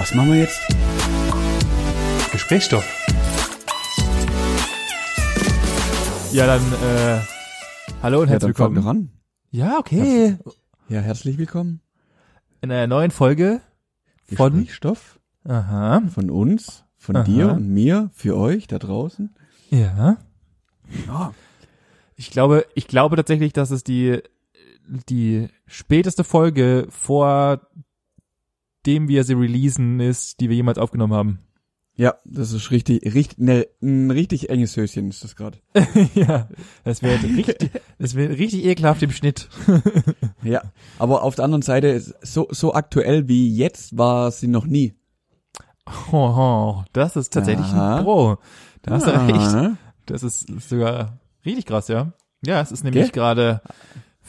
Was machen wir jetzt? Gesprächsstoff. Ja, dann, äh, hallo und Ja, herzlich willkommen. ran. Ja, okay. Ja, herzlich willkommen. In einer neuen Folge von, Gesprächsstoff aha, von uns, von Aha. dir und mir, für euch da draußen. ja. Ja. Ich glaube, ich glaube tatsächlich, dass es die, die späteste Folge vor dem wir sie releasen ist, die wir jemals aufgenommen haben. Ja, das ist richtig, richtig, ne, ein richtig enges Höschen ist das gerade. ja, das wäre richtig, das wäre richtig ekelhaft im Schnitt. Ja, aber auf der anderen Seite, so, so aktuell wie jetzt war sie noch nie. Oh, oh, das ist tatsächlich Aha. ein Pro. Da hast du Ah, recht. Das ist sogar richtig krass, ja. Ja, es ist nämlich gerade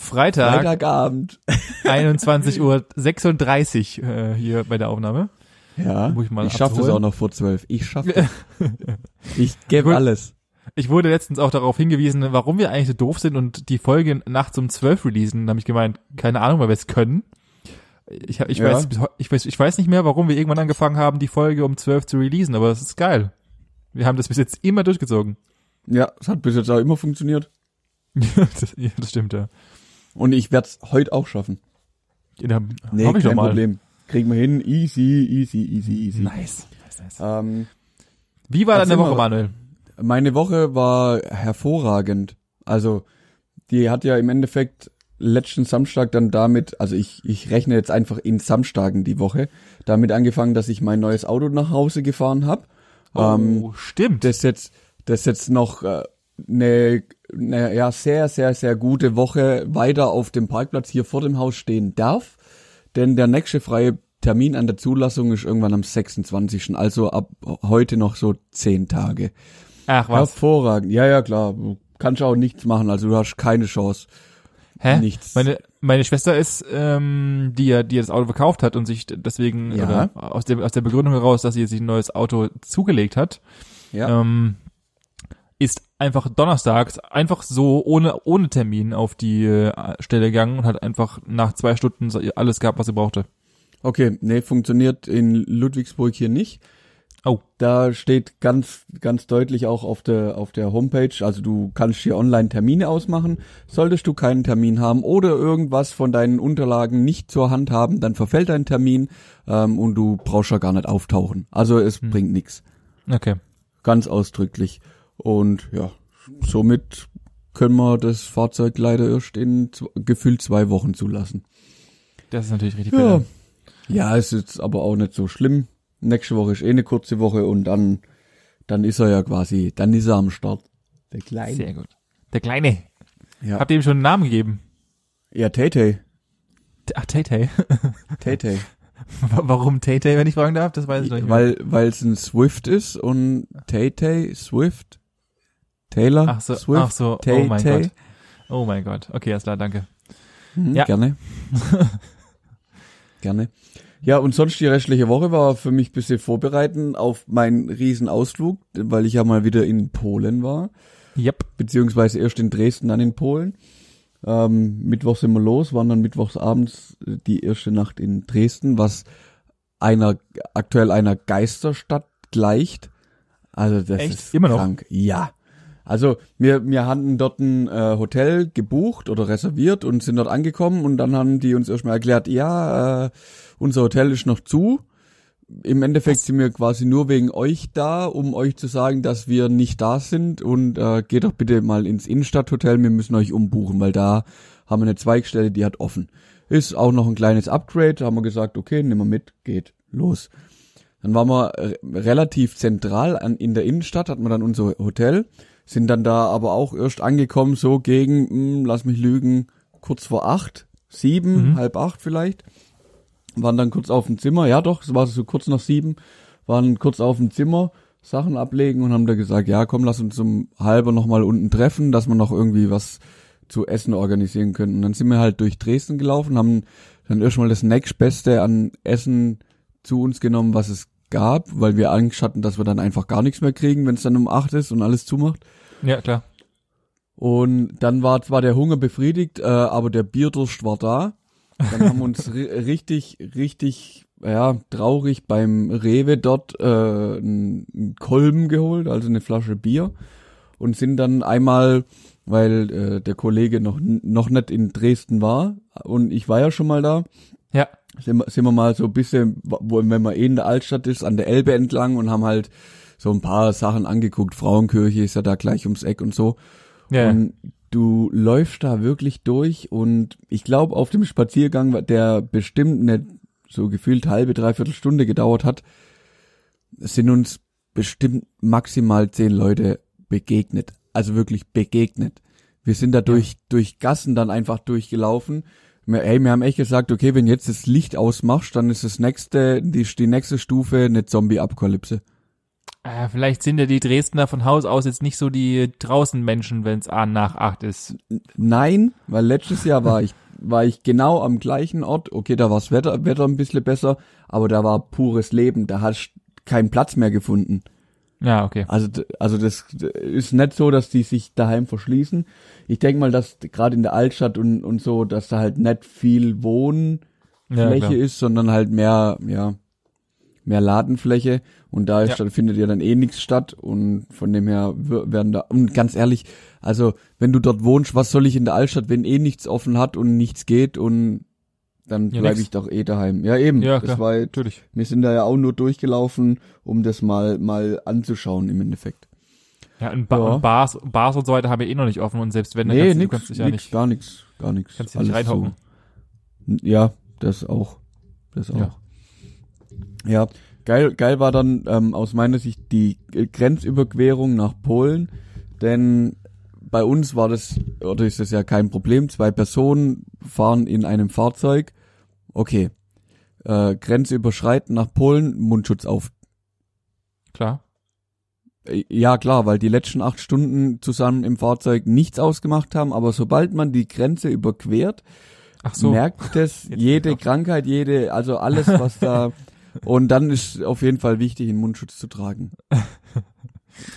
Freitag, Freitagabend. 21 Uhr 36 äh, hier bei der Aufnahme. Ja, ich ich schaffe das abholen. auch noch vor zwölf. Ich schaffe das. Ich gebe alles. Ich wurde letztens auch darauf hingewiesen, warum wir eigentlich so doof sind und die Folge nachts um 12 releasen. Da habe ich gemeint, keine Ahnung, weil wir es können. Ich, ich, Ja. weiß, ich, weiß, ich weiß nicht mehr, warum wir irgendwann angefangen haben, die Folge um 12 zu releasen, aber das ist geil. Wir haben das bis jetzt immer durchgezogen. Ja, es hat bis jetzt auch immer funktioniert. das, ja, das stimmt, ja. Und ich werde es heute auch schaffen. ja Nee, hoffe ich kein mal. Problem. Kriegen wir hin. Easy, easy, easy, easy. Nice. nice, nice. Ähm, Wie war deine Woche. Manuel? meine Woche war hervorragend. Also, die hat ja im Endeffekt letzten Samstag dann damit, also ich, ich rechne jetzt einfach in Samstagen die Woche, damit angefangen, dass ich mein neues Auto nach Hause gefahren habe. Ähm, oh, stimmt. das jetzt, das jetzt noch äh, eine, eine ja, sehr, sehr, sehr gute Woche weiter auf dem Parkplatz hier vor dem Haus stehen darf. Denn der nächste freie Termin an der Zulassung ist irgendwann am 26. Also ab heute noch so zehn Tage. Ach was. Hervorragend. Ja, ja, klar. Du kannst auch nichts machen. Also du hast keine Chance. Hä? nichts. Meine, meine Schwester ist, ähm, die ja, die das Auto verkauft hat und sich deswegen Ja. oder aus der aus der Begründung heraus, dass sie sich ein neues Auto zugelegt hat, Ja. ähm, ist einfach donnerstags einfach so ohne ohne Termin auf die äh, Stelle gegangen und hat einfach nach zwei Stunden alles gehabt, was sie brauchte. Okay, nee, funktioniert in Ludwigsburg hier nicht. Oh. Da steht ganz, ganz deutlich auch auf der, auf der Homepage, also du kannst hier online Termine ausmachen. Solltest du keinen Termin haben oder irgendwas von deinen Unterlagen nicht zur Hand haben, dann verfällt dein Termin ähm, und du brauchst ja gar nicht auftauchen. Also es Hm. bringt nichts. Okay. Ganz ausdrücklich. Und ja, somit können wir das Fahrzeug leider erst in gefühlt zwei Wochen zulassen. Das ist natürlich richtig Ja. bitter. Ja, ist jetzt aber auch nicht so schlimm. Nächste Woche ist eh eine kurze Woche und dann, dann ist er ja quasi, dann ist er am Start. Der Kleine. Sehr gut. Der Kleine. Ja, Habt ihr ihm schon einen Namen gegeben? ja Tay-Tay. Ach, Tay-Tay. Tay-Tay. Warum Tay-Tay, wenn ich fragen darf? Das weiß ich noch nicht mehr. Weil, weil es ein Swift ist und Tay-Tay, Swift, Taylor, Ach so, Swift, ach so, oh Tay, mein Tay. Gott. Oh mein Gott. Okay, alles klar, danke. Mhm, Ja. Gerne. Gerne. Ja, und sonst die restliche Woche war für mich ein bisschen vorbereiten auf meinen Riesenausflug, weil ich ja mal wieder in Polen war. Yep. beziehungsweise erst in Dresden, dann in Polen. Ähm, Mittwoch sind wir los, waren dann mittwochs abends äh, die erste Nacht in Dresden, was einer aktuell einer Geisterstadt gleicht. Also das Echt? ist Immer noch? krank. Ja. Also wir, wir hatten dort ein äh, Hotel gebucht oder reserviert und sind dort angekommen und dann haben die uns erstmal erklärt, ja, äh, unser Hotel ist noch zu. Im Endeffekt sind wir quasi nur wegen euch da, um euch zu sagen, dass wir nicht da sind und äh, geht doch bitte mal ins Innenstadthotel, wir müssen euch umbuchen, weil da haben wir eine Zweigstelle, die hat offen. Ist auch noch ein kleines Upgrade, haben wir gesagt, okay, nehmen wir mit, geht, los. Dann waren wir relativ zentral an, in der Innenstadt, hatten wir dann unser Hotel, sind dann da aber auch erst angekommen, so gegen, mh, lass mich lügen, kurz vor acht, sieben, Mhm. halb acht vielleicht waren dann kurz auf dem Zimmer, ja doch, es war so kurz nach sieben, waren kurz auf dem Zimmer, Sachen ablegen und haben da gesagt, ja komm, lass uns um halber nochmal unten treffen, dass wir noch irgendwie was zu essen organisieren können. Und dann sind wir halt durch Dresden gelaufen, haben dann erstmal das nächstbeste an Essen zu uns genommen, was es gab, weil wir Angst hatten, dass wir dann einfach gar nichts mehr kriegen, wenn es dann um acht ist und alles zumacht. Ja, klar. Und dann war zwar der Hunger befriedigt, äh, aber der Bierdurst war da. Dann haben uns ri richtig, richtig ja, traurig beim Rewe dort äh, einen Kolben geholt, also eine Flasche Bier und sind dann einmal, weil äh, der Kollege noch noch nicht in Dresden war und ich war ja schon mal da. Ja. Sind wir, sind wir mal so ein bisschen, wo, wenn man eh in der Altstadt ist, an der Elbe entlang und haben halt so ein paar Sachen angeguckt. Frauenkirche ist ja da gleich ums Eck und so. Ja. Und du läufst da wirklich durch und ich glaube auf dem Spaziergang, der bestimmt nicht so gefühlt halbe, dreiviertel Stunde gedauert hat, sind uns bestimmt maximal zehn Leute begegnet. Also wirklich begegnet. Wir sind da durch, durch Gassen dann einfach durchgelaufen. Wir, ey, wir haben echt gesagt, okay, wenn jetzt das Licht ausmachst, dann ist das nächste, die, die nächste Stufe eine Zombie-Apokalypse. Äh, vielleicht sind ja die Dresdner von Haus aus jetzt nicht so die draußen Menschen, wenn es nach acht ist. Nein, weil letztes Jahr war ich, war ich genau am gleichen Ort. Okay, da war das Wetter, Wetter ein bisschen besser, aber da war pures Leben. Da hast keinen Platz mehr gefunden. Ja, okay. Also, also das ist nicht so, dass die sich daheim verschließen. Ich denke mal, dass gerade in der Altstadt und, und so, dass da halt nicht viel Wohnfläche Ja, ist, sondern halt mehr, ja, mehr Ladenfläche. Und da Ja. findet ja dann eh nichts statt. Und von dem her werden da, und ganz ehrlich, also wenn du dort wohnst, was soll ich in der Altstadt, wenn eh nichts offen hat und nichts geht und dann Ja, bleibe nix. ich doch eh daheim. Ja, eben. Ja, das klar. war Natürlich. wir sind da ja auch nur durchgelaufen, um das mal, mal anzuschauen im Endeffekt. Ja, und, ba Ja. und Bars, Bars und so weiter haben ja eh noch nicht offen und selbst wenn, dann nee, kannst, du- du nix, kannst dich ja nix, nicht, gar nichts, gar nichts. kannst dich nicht reinhocken. zu. Ja, das auch. Das auch. Ja. Ja, geil, geil war dann ähm, aus meiner Sicht die Grenzüberquerung nach Polen, denn bei uns war das, oder ist das ja kein Problem, zwei Personen fahren in einem Fahrzeug, okay, äh, Grenze überschreiten nach Polen, Mundschutz auf. Klar. Äh, Ja, klar, weil die letzten acht Stunden zusammen im Fahrzeug nichts ausgemacht haben, aber sobald man die Grenze überquert, so. merkt es jede Krankheit, jede, also alles, was da, und dann ist auf jeden Fall wichtig, einen Mundschutz zu tragen.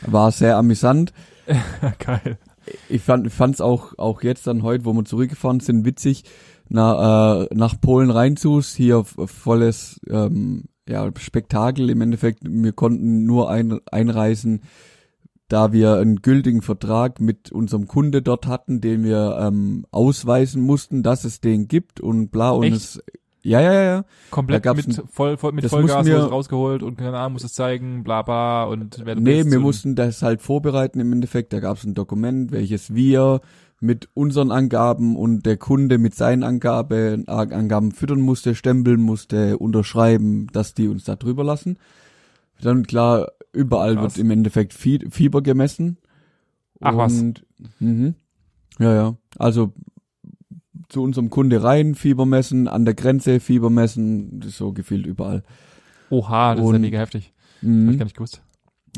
War sehr amüsant. Geil. Ich fand, fand's auch, auch jetzt dann heute, wo wir zurückgefahren sind, witzig, na, äh, nach Polen reinzus, hier volles, ähm, ja, Spektakel im Endeffekt. Wir konnten nur ein, einreisen, da wir einen gültigen Vertrag mit unserem Kunde dort hatten, den wir ähm, ausweisen mussten, dass es den gibt und bla und Echt? es ja ja ja ja Komplett mit, ein- voll, voll, mit Vollgas wir- rausgeholt und keine Ahnung, muss es zeigen, bla bla und wer nee wir mussten das halt vorbereiten im Endeffekt da gab es ein Dokument welches wir mit unseren Angaben und der Kunde mit seinen Angaben Angaben füttern musste stempeln musste unterschreiben dass die uns da drüber lassen dann klar überall Krass. wird im Endeffekt Fie Fieber gemessen Ach was. Und, mhm. Ja, ja. Also zu unserem Kunde rein, Fieber messen, an der Grenze Fieber messen, so gefühlt überall. Oha, das ist ja Und- mega heftig. Hab ich gar nicht gewusst.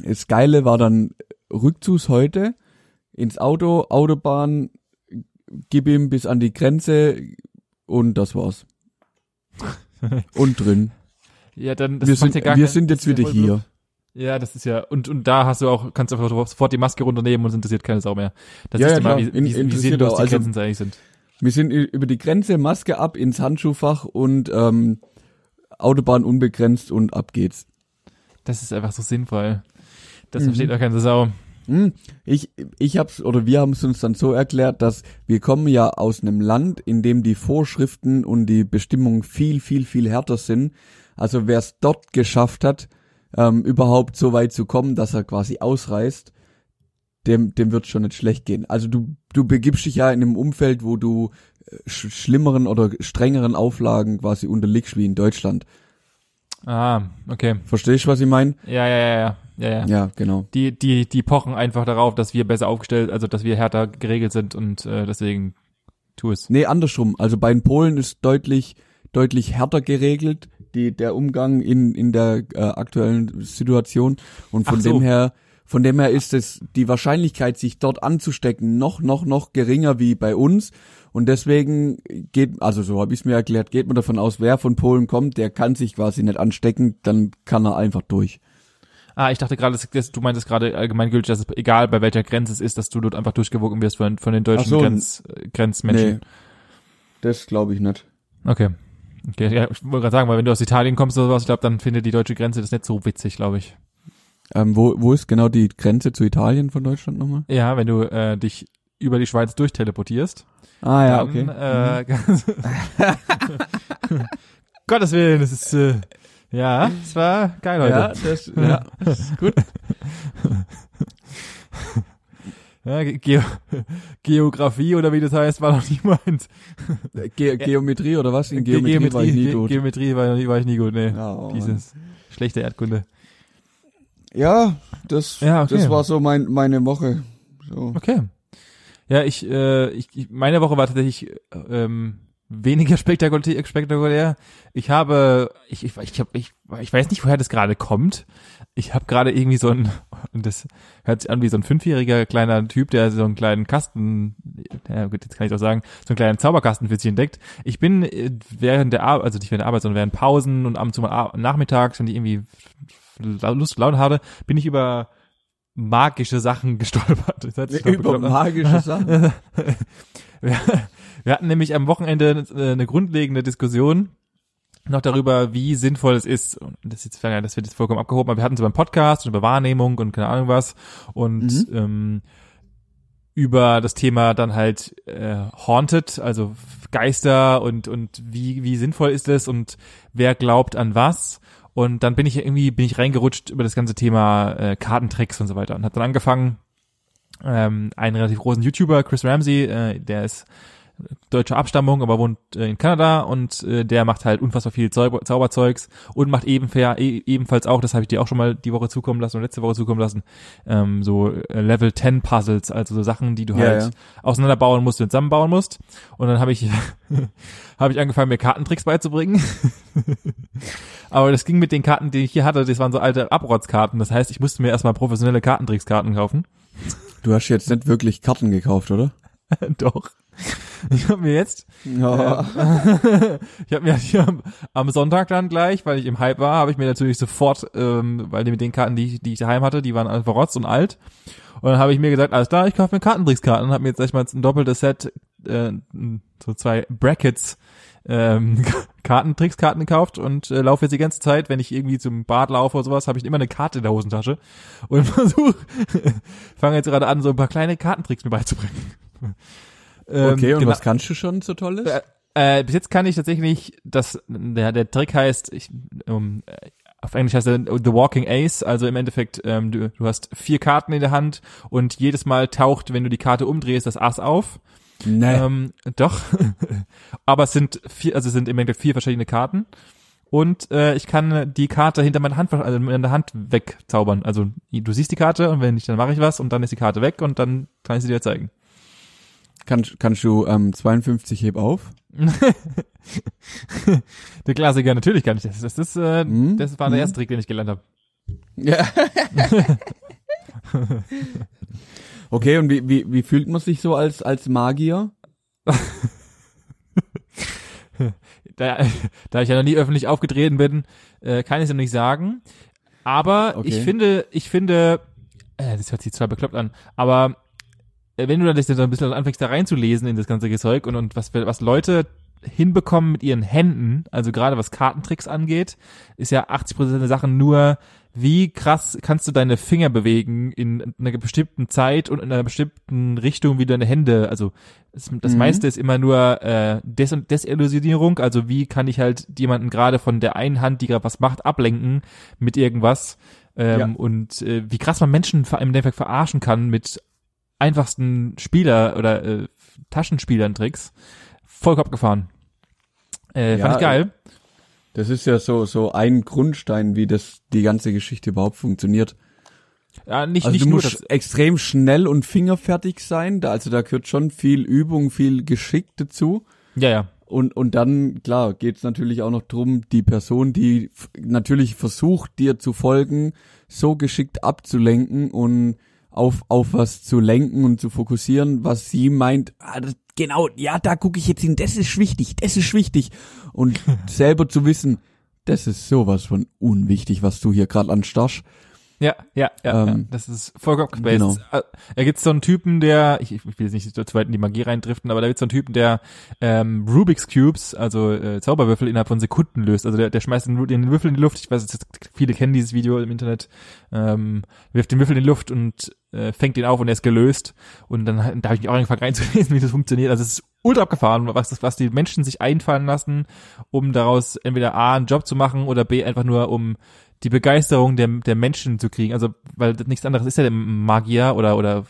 Das Geile war dann Rückzugs heute ins Auto, Autobahn, gib ihm bis an die Grenze und das war's. und drin. Ja, dann, das wir sind, ja gar wir sind jetzt ja wieder blöd. hier. Ja, das ist ja, und, und da hast du auch, kannst du sofort die Maske runternehmen und es interessiert keine Sau mehr. Das Ja, ist ja, klar. wie, In- wie, wie interessiert sinnlos die Also- Grenzen eigentlich sind. Wir sind über die Grenze, Maske ab ins Handschuhfach und ähm, Autobahn unbegrenzt und ab geht's. Das ist einfach so sinnvoll. Das Mhm. versteht auch keine Sau. Hm, ich, ich hab's, oder wir haben es uns dann so erklärt, dass wir kommen ja aus einem Land, in dem die Vorschriften und die Bestimmungen viel, viel, viel härter sind. Also wer es dort geschafft hat, ähm, überhaupt so weit zu kommen, dass er quasi ausreist, dem, dem wird schon nicht schlecht gehen. Also du, du begibst dich ja in einem Umfeld, wo du äh, sch schlimmeren oder strengeren Auflagen quasi unterliegst wie in Deutschland. Ah, okay. Verstehst du, was ich meine? Ja, ja, ja, ja, ja, ja. Ja, genau. Die, die, die pochen einfach darauf, dass wir besser aufgestellt, also dass wir härter geregelt sind und äh, deswegen tu es. Nee, andersrum. Also bei den Polen ist deutlich, deutlich härter geregelt, die, der Umgang in, in der äh, aktuellen Situation. Und von so. dem her, von dem her ist es die Wahrscheinlichkeit, sich dort anzustecken, noch, noch, noch geringer wie bei uns. Und deswegen geht, also so habe ich es mir erklärt, geht man davon aus, wer von Polen kommt, der kann sich quasi nicht anstecken, dann kann er einfach durch. Ah, ich dachte gerade, du meintest gerade allgemeingültig, dass es egal bei welcher Grenze es ist, dass du dort einfach durchgewogen wirst von, von den deutschen so, Grenz, Grenzmenschen. Nee, das glaube ich nicht. Okay. Okay, ja, ich wollte gerade sagen, weil wenn du aus Italien kommst oder sowas, ich glaube, dann findet die deutsche Grenze das nicht so witzig, glaube ich. Ähm, wo, wo ist genau die Grenze zu Italien von Deutschland nochmal? Ja, wenn du äh, dich über die Schweiz durchteleportierst. Ah ja, dann, okay. Äh, ganz- Gottes Willen, das ist äh, ja, es war geil heute. ja, das, ja, das ist gut. Ja, Ge Geografie oder wie das heißt, war noch nie meins. Ge Geometrie oder was? In Ge- Geometrie, war ich nie Ge- gut. Geometrie war, war ich nie gut, nee. Oh. Dieses schlechte Erdkunde. Ja das, Ja, okay. das war so mein, meine Woche. So. Okay. Ja, ich, äh, ich, ich meine Woche war tatsächlich ähm, weniger spektakulär. spektakulär. Ich habe, ich, ich, ich, hab, ich, ich weiß nicht, woher das gerade kommt. Ich habe gerade irgendwie so ein, und das hört sich an wie so ein fünfjähriger kleiner Typ, der so einen kleinen Kasten, ja gut, jetzt kann ich auch sagen, so einen kleinen Zauberkasten für sich entdeckt. Ich bin äh, während der Arbeit, also nicht während der Arbeit, sondern während Pausen und ab und zu mal nachmittags, wenn ich irgendwie Lust, Laune hatte, bin ich über magische Sachen gestolpert. Über magische Sachen. Wir, wir hatten nämlich am Wochenende äh, eine grundlegende Diskussion noch darüber, wie sinnvoll es ist, und das ist jetzt, das wird jetzt vollkommen abgehoben, aber wir hatten es über einen Podcast und über Wahrnehmung und keine Ahnung was. Und ähm, über das Thema dann halt äh, Haunted, also Geister und und wie wie sinnvoll ist es und wer glaubt an was und dann bin ich irgendwie bin ich reingerutscht über das ganze Thema äh, Kartentricks und so weiter und hat dann angefangen ähm, einen relativ großen YouTuber Chris Ramsey, äh, der ist deutscher Abstammung, aber wohnt äh, in Kanada und äh, der macht halt unfassbar viel Zauber Zauberzeugs und macht ebenfair, e ebenfalls auch, das habe ich dir auch schon mal die Woche zukommen lassen und letzte Woche zukommen lassen, ähm, so äh, Level 10 Puzzles, also so Sachen, die du Ja, halt ja. auseinanderbauen musst und zusammenbauen musst. Und dann habe ich habe ich angefangen, mir Kartentricks beizubringen. Aber das ging mit den Karten, die ich hier hatte, das waren so alte Abrotzkarten. Das heißt, ich musste mir erstmal professionelle Kartentrickskarten kaufen. Du hast jetzt nicht wirklich Karten gekauft, oder? Doch. Ich habe mir jetzt Ja. ich habe mir hier am, am Sonntag dann gleich, weil ich im Hype war, habe ich mir natürlich sofort, ähm, weil die mit den Karten, die ich, die ich daheim hatte, die waren alle verrotzt und alt. Und dann habe ich mir gesagt, alles klar, ich kaufe mir Kartentrickskarten und habe mir jetzt sag ich mal ein doppeltes Set, äh, so zwei Brackets ähm, Kartentrickskarten gekauft und äh, laufe jetzt die ganze Zeit, wenn ich irgendwie zum Bad laufe oder sowas, habe ich immer eine Karte in der Hosentasche und versuche, fange jetzt gerade an, so ein paar kleine Kartentricks mir beizubringen. Ähm, Okay, und genau- was kannst du schon so Tolles? äh, bis jetzt kann ich tatsächlich, das, der, der Trick heißt, ich, um, äh, auf Englisch heißt er The Walking Ace, also im Endeffekt, ähm, du, du hast vier Karten in der Hand und jedes Mal taucht, wenn du die Karte umdrehst, das Ass auf. Nee. Ähm, doch. Aber es sind vier, also es sind im Endeffekt vier verschiedene Karten. Und äh, ich kann die Karte hinter meiner Hand, also in der Hand wegzaubern. Also du siehst die Karte und wenn nicht, dann mache ich was und dann ist die Karte weg und dann kann ich sie dir zeigen. Kannst, kannst du ähm, 52 heb auf? Der Klassiker, natürlich kann ich das. Das, ist, äh, Mhm. das war der Mhm. erste Trick, den ich gelernt habe. Ja. okay, und wie, wie, wie fühlt man sich so als, als Magier? Da, da ich ja noch nie öffentlich aufgetreten bin, äh, kann ich es noch nicht sagen. Aber Okay. ich finde, ich finde, äh, das hört sich zwar bekloppt an, aber wenn du dann das so ein bisschen anfängst da reinzulesen in das ganze Zeug und, und was, was Leute hinbekommen mit ihren Händen, also gerade was Kartentricks angeht, ist ja 80% der Sachen nur, wie krass kannst du deine Finger bewegen in einer bestimmten Zeit und in einer bestimmten Richtung, wie deine Hände, also das, das Mhm. meiste ist immer nur äh, Des Desillusionierung, also wie kann ich halt jemanden gerade von der einen Hand, die gerade was macht, ablenken mit irgendwas ähm, Ja. und äh, wie krass man Menschen vor allem im Endeffekt verarschen kann mit einfachsten Spieler oder äh, Taschenspielern-Tricks. Voll Kopf gefahren. Äh, fand Ja, ich geil. Das ist ja so, so ein Grundstein, wie das, die ganze Geschichte überhaupt funktioniert. Ja, nicht, Also nicht du nur musst das. extrem schnell und fingerfertig sein. Da, also da gehört schon viel Übung, viel Geschick dazu. Ja, ja. Und, und dann, klar, geht's natürlich auch noch drum, die Person, die natürlich versucht, dir zu folgen, so geschickt abzulenken und auf, auf was zu lenken und zu fokussieren, was sie meint, ah, das, genau, ja, da gucke ich jetzt hin, das ist wichtig, das ist wichtig. Und selber zu wissen, das ist sowas von unwichtig, was du hier gerade anstarrst. Ja, ja, ja, Ähm, ja. das ist vollkommen abgespaced. genau. Äh, Da gibt's so einen Typen, der, ich, ich will jetzt nicht zu weit in die Magie reindriften, aber da gibt's so einen Typen, der ähm, Rubik's Cubes, also äh, Zauberwürfel innerhalb von Sekunden löst. Also der, der schmeißt den, den Würfel in die Luft. Ich weiß, jetzt, viele kennen dieses Video im Internet. Ähm, wirft den Würfel in die Luft und äh, fängt ihn auf und er ist gelöst. Und dann da habe ich mich auch angefangen reinzulesen, wie das funktioniert. Also es ist ultra abgefahren, was, was die Menschen sich einfallen lassen, um daraus entweder A, einen Job zu machen oder B, einfach nur um die Begeisterung der, der Menschen zu kriegen. Also, weil das nichts anderes ist ja der Magier oder, oder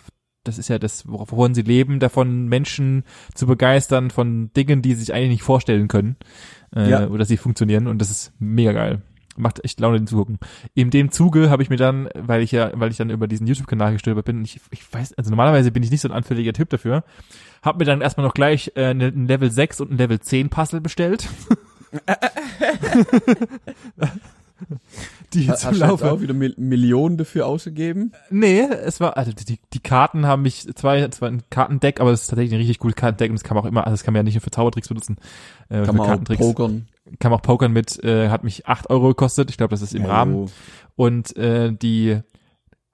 das ist ja das, wovon sie leben, davon Menschen zu begeistern von Dingen, die sie sich eigentlich nicht vorstellen können. Äh, Ja. Oder sie funktionieren und das ist mega geil. Macht echt Laune, den zu gucken. In dem Zuge habe ich mir dann, weil ich ja, weil ich dann über diesen YouTube-Kanal gestolpert bin, ich, ich weiß, also normalerweise bin ich nicht so ein anfälliger Typ dafür, habe mir dann erstmal noch gleich äh, ne- ein Level 6 und ein Level 10 Puzzle bestellt. die Hast zu laufen. auch wieder Mil Millionen dafür ausgegeben? Nee, es war, also die, die Karten haben mich, zwei, zwar ein Kartendeck, aber es ist tatsächlich ein richtig gutes Kartendeck und das kann man auch immer, also das kann man ja nicht nur für Zaubertricks benutzen, äh, Kann für man auch Kartentricks. pokern. Kann man auch pokern mit, äh, hat mich acht Euro gekostet, ich glaube, das ist im Rahmen. Oh. Und äh, die,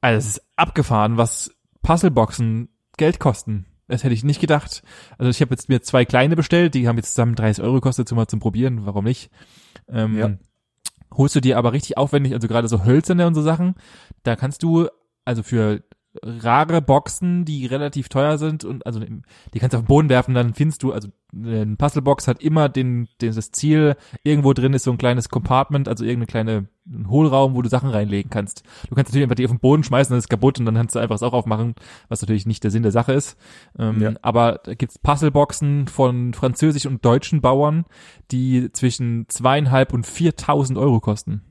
also es ist abgefahren, was Puzzleboxen Geld kosten. Das hätte ich nicht gedacht. Also ich habe jetzt mir zwei kleine bestellt, die haben jetzt zusammen 30 Euro gekostet, zum mal zum Probieren, warum nicht? Ähm, Ja. Holst du dir aber richtig aufwendig, also gerade so hölzerne und so Sachen, da kannst du, also für rare Boxen, die relativ teuer sind und also die kannst du auf den Boden werfen, dann findest du, also eine Puzzlebox hat immer den, den das Ziel, irgendwo drin ist so ein kleines Compartment, also irgendeine kleine ein Hohlraum, wo du Sachen reinlegen kannst. Du kannst natürlich einfach die auf den Boden schmeißen, dann ist es kaputt und dann kannst du einfach es auch aufmachen, was natürlich nicht der Sinn der Sache ist. Ähm, Ja. Aber da gibt's Puzzleboxen von französischen und deutschen Bauern, die zwischen zweieinhalb und viertausend Euro kosten.